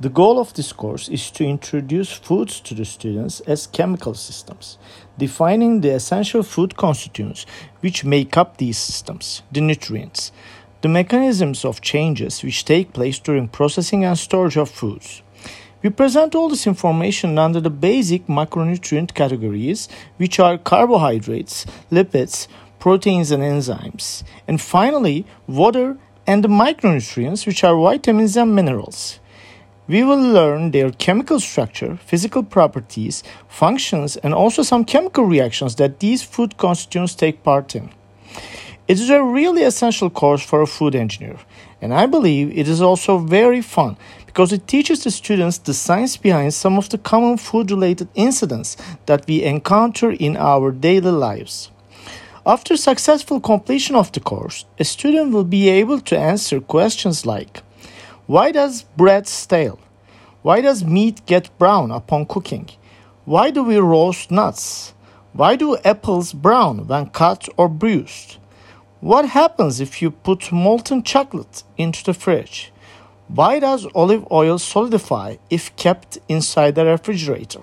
The goal of this course is to introduce foods to the students as chemical systems, defining the essential food constituents which make up these systems, the nutrients, the mechanisms of changes which take place during processing and storage of foods. We present all this information under the basic macronutrient categories, which are carbohydrates, lipids, proteins, and enzymes, and finally, water and the micronutrients, which are vitamins and minerals. We will learn their chemical structure, physical properties, functions, and also some chemical reactions that these food constituents take part in. It is a really essential course for a food engineer, and I believe it is also very fun because it teaches the students the science behind some of the common food related incidents that we encounter in our daily lives. After successful completion of the course, a student will be able to answer questions like why does bread stale? Why does meat get brown upon cooking? Why do we roast nuts? Why do apples brown when cut or bruised? What happens if you put molten chocolate into the fridge? Why does olive oil solidify if kept inside the refrigerator?